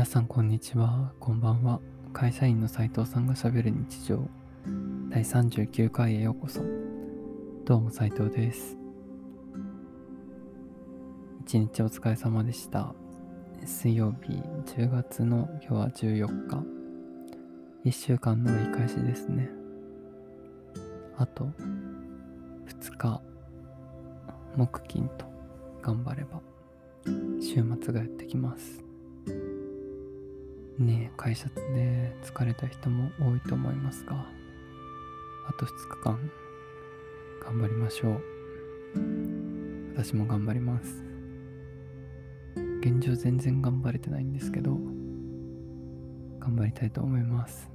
皆さんこんにちは、こんばんは。会社員の斉藤さんがしゃべる日常第39回へようこそ。どうも斉藤です。一日お疲れ様でした。水曜日10月の今日は14日。1週間の折り返しですね。あと2日、木金と頑張れば週末がやってきます。ね会社で疲れた人も多いと思いますがあと2日間頑張りましょう。私も頑張ります。現状全然頑張れてないんですけど頑張りたいと思います。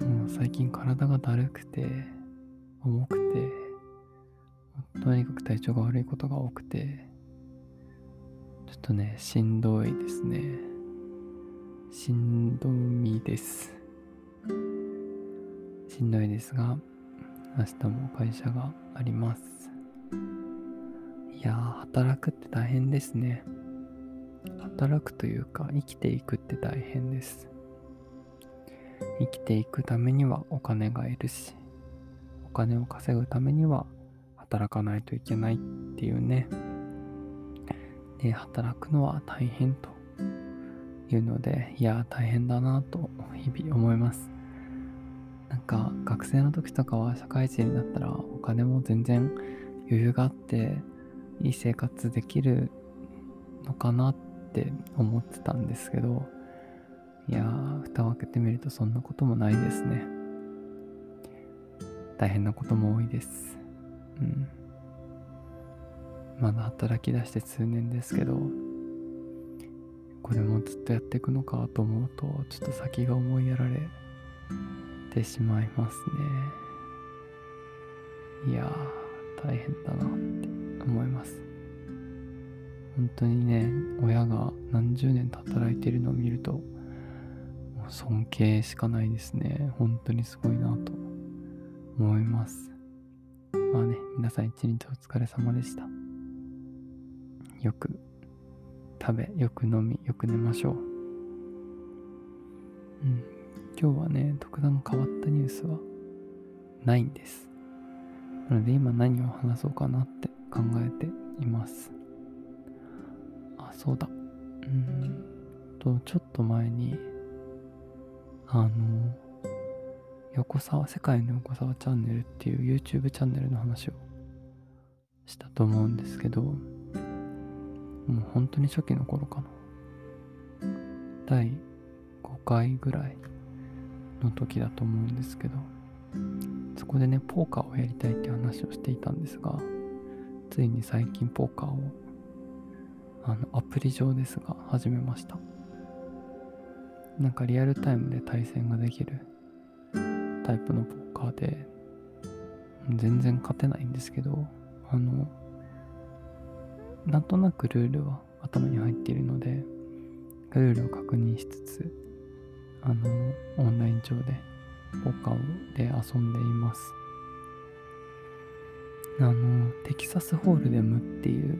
もう最近体がだるくて重くてとにかく体調が悪いことが多くてちょっとねしんどいですね。しんどみです。しんどいですが、明日も会社があります。いや、働くって大変ですね。働くというか、生きていくって大変です。生きていくためにはお金がいるし、お金を稼ぐためには働かないといけないっていうね。で、働くのは大変というので、いや、大変だなと日々思います。なんか学生の時とかは社会人になったらお金も全然余裕があっていい生活できるのかなって思ってたんですけど、いやー、蓋を開けてみるとそんなこともないですね。大変なことも多いです。うん。まだ働き出して数年ですけど、これもずっとやっていくのかと思うとちょっと先が思いやられてしまいますね。いや大変だなって思います。本当にね親が何十年と働いているのを見ると尊敬しかないですね。本当にすごいなと思います。まあね皆さん一日お疲れ様でした。よく食べ、よく飲み、よく寝ましょう。うん。今日はね、特段変わったニュースはないんです。なので今何を話そうかなって考えています。あ、そうだ。うんと、ちょっと前に、あの、横沢、世界の横沢チャンネルっていう YouTube チャンネルの話をしたと思うんですけど、もう本当に初期の頃かな。第5回ぐらいの時だと思うんですけど、そこでね、ポーカーをやりたいって話をしていたんですが、ついに最近ポーカーを、あの、アプリ上ですが、始めました。なんかリアルタイムで対戦ができるタイプのポーカーで、全然勝てないんですけど、あの、なんとなくルールは頭に入っているので、ルールを確認しつつ、あの、オンライン上で、ポーカーで遊んでいます。あの、テキサスホールデムっていう、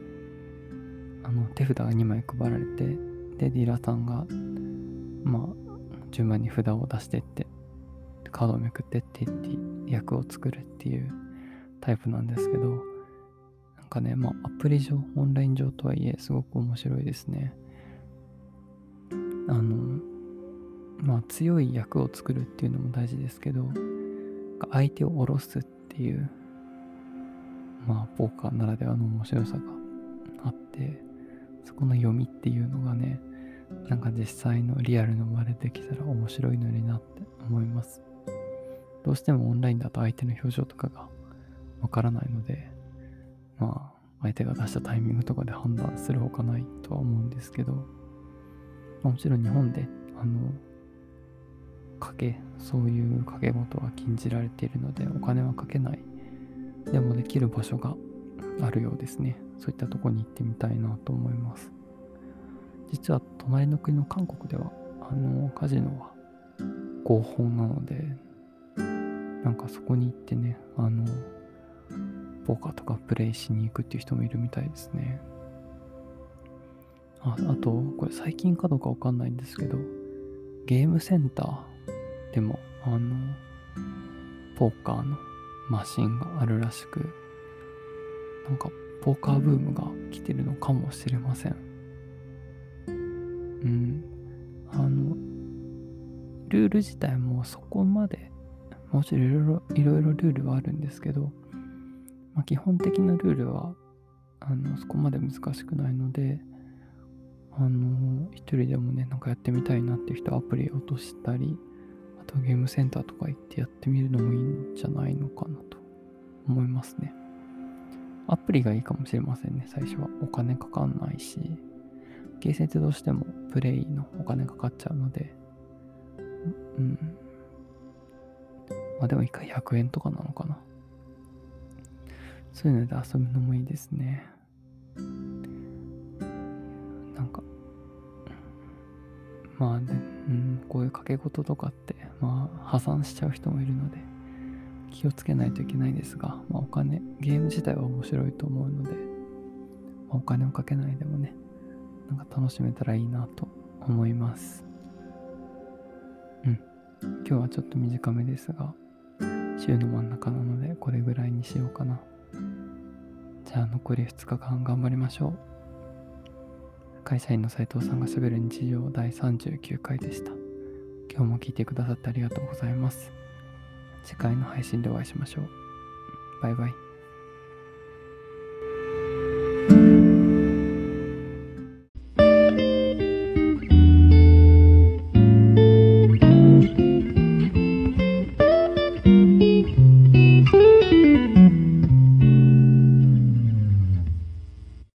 あの、手札が2枚配られて、で、ディーラーさんが、まあ、順番に札を出してって、カードをめくってってって、役を作るっていうタイプなんですけど、かね、まあ、アプリ上、オンライン上とはいえ、すごく面白いですね。あの、まあ、強い役を作るっていうのも大事ですけど、相手を下ろすっていう、まあ、ポーカーならではの面白さがあって、そこの読みっていうのがね、なんか実際のリアルの場でできたら面白いのになって思います。どうしてもオンラインだと相手の表情とかがわからないので、まあ、相手が出したタイミングとかで判断するほかないとは思うんですけど、まあ、もちろん日本で、あの、賭け、そういう賭け事は禁じられているので、お金はかけない。でもできる場所があるようですね。そういったとこに行ってみたいなと思います。実は隣の国の韓国では、あの、カジノは合法なので、なんかそこに行ってね、あの、ポーカーとかプレイしに行くっていう人もいるみたいですね。ああと、これ最近かどうかわかんないんですけど、ゲームセンターでも、あの、ポーカーのマシンがあるらしく、なんか、ポーカーブームが来てるのかもしれません。うん。あの、ルール自体もそこまで、もちろんいろいろいろいろルールはあるんですけど、まあ、基本的なルールはあのそこまで難しくないので、あの一人でもね、なんかやってみたいなっていう人はアプリ落としたり、あとゲームセンターとか行ってやってみるのもいいんじゃないのかなと思いますね。アプリがいいかもしれませんね、最初は。お金かかんないし、ゲーセンってどうしてもプレイのお金かかっちゃうので、うん。まあでも一回100円とかなのかな。そういうので遊ぶのもいいですね。なんか、まあね、うん、こういう掛け事とかって、まあ破産しちゃう人もいるので、気をつけないといけないですが、まあお金、ゲーム自体は面白いと思うので、まあ、お金をかけないでもね、なんか楽しめたらいいなと思います。うん。今日はちょっと短めですが、週の真ん中なのでこれぐらいにしようかな。じゃあ残り2日間頑張りましょう。会社員の斉藤さんがしゃべる日常第39回でした。今日も聞いてくださってありがとうございます。次回の配信でお会いしましょう。バイバイ。